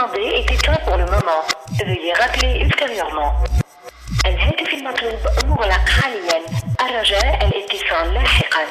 commandé est éteint pour le moment. Veuillez rappeler ultérieurement. الهاتف المطلوب مغلق حاليا الرجاء الاتصال لاحقا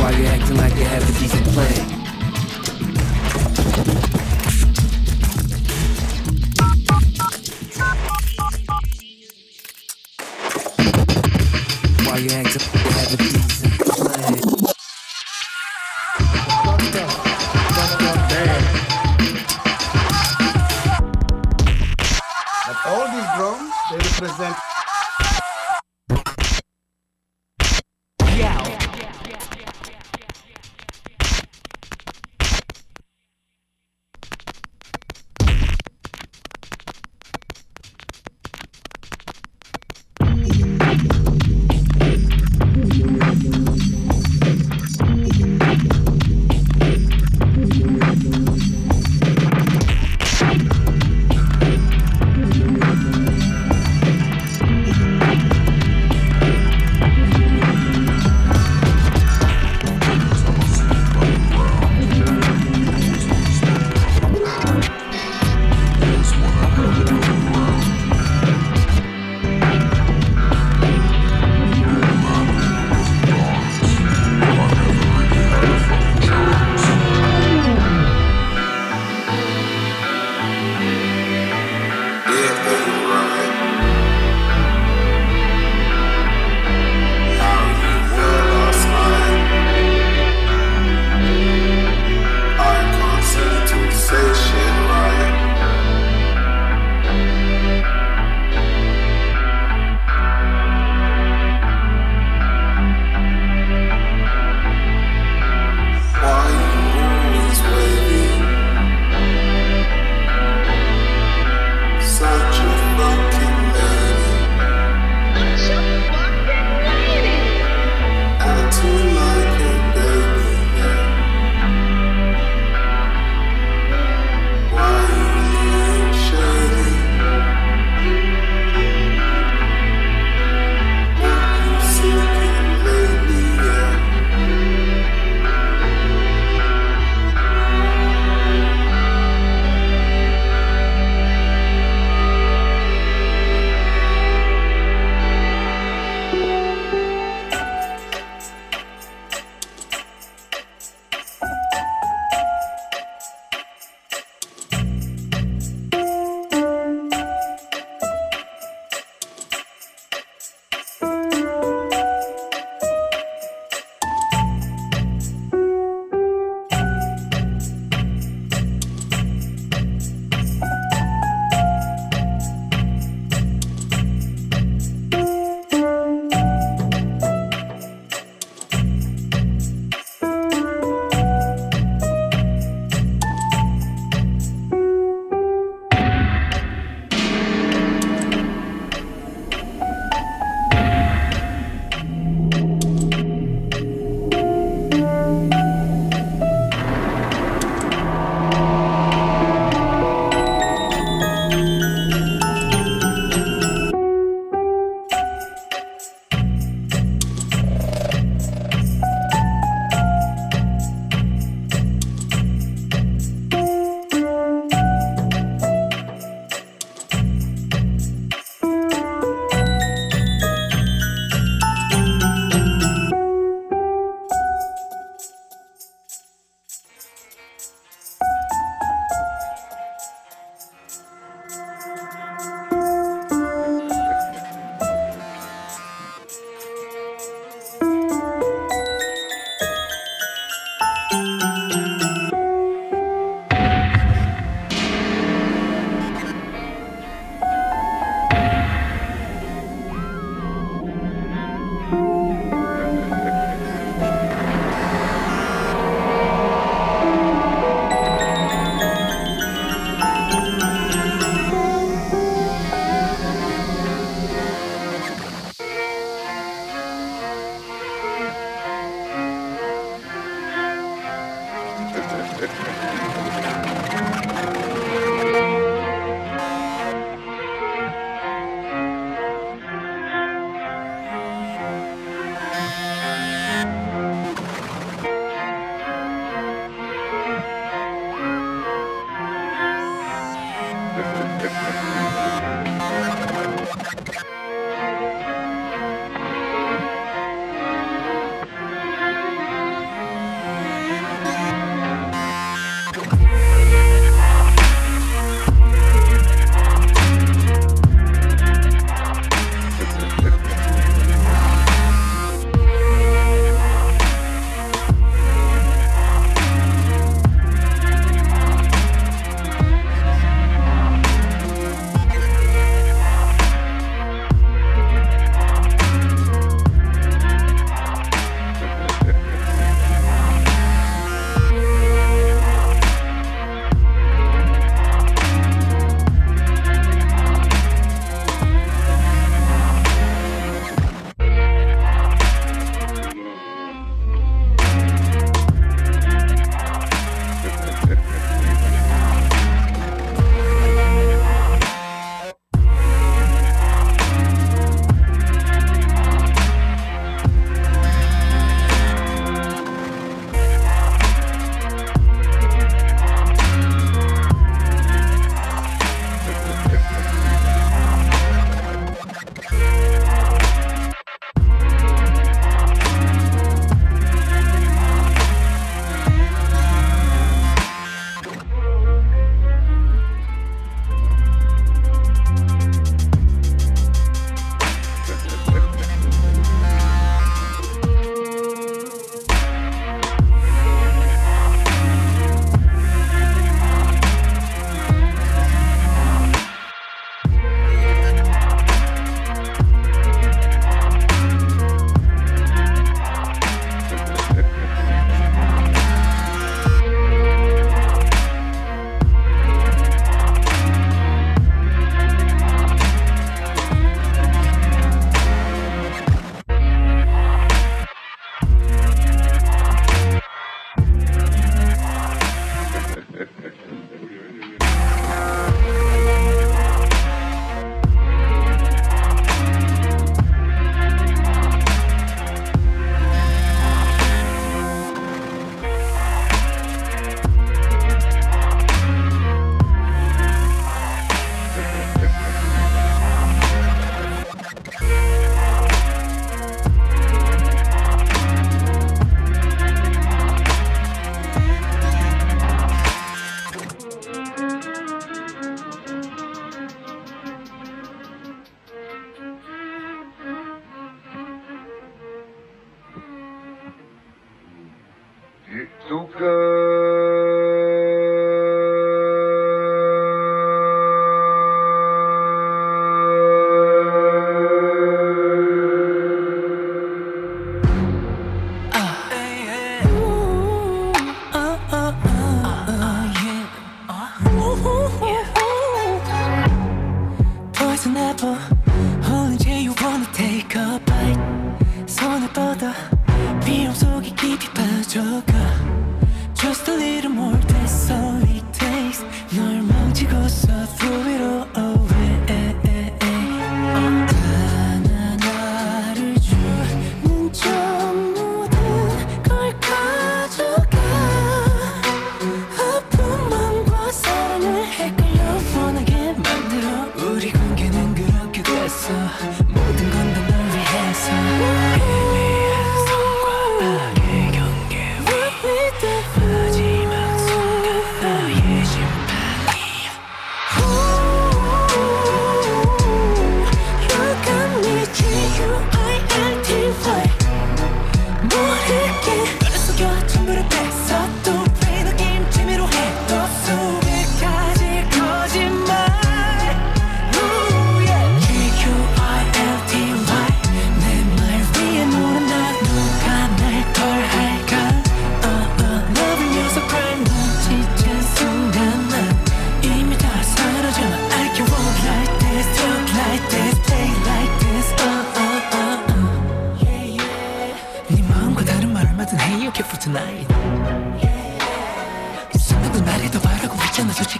Why you acting like you have a decent plan?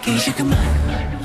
있잖아 솔직히 이제 그만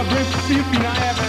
Bora, vem pro Cipi na Eva.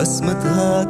بسمتها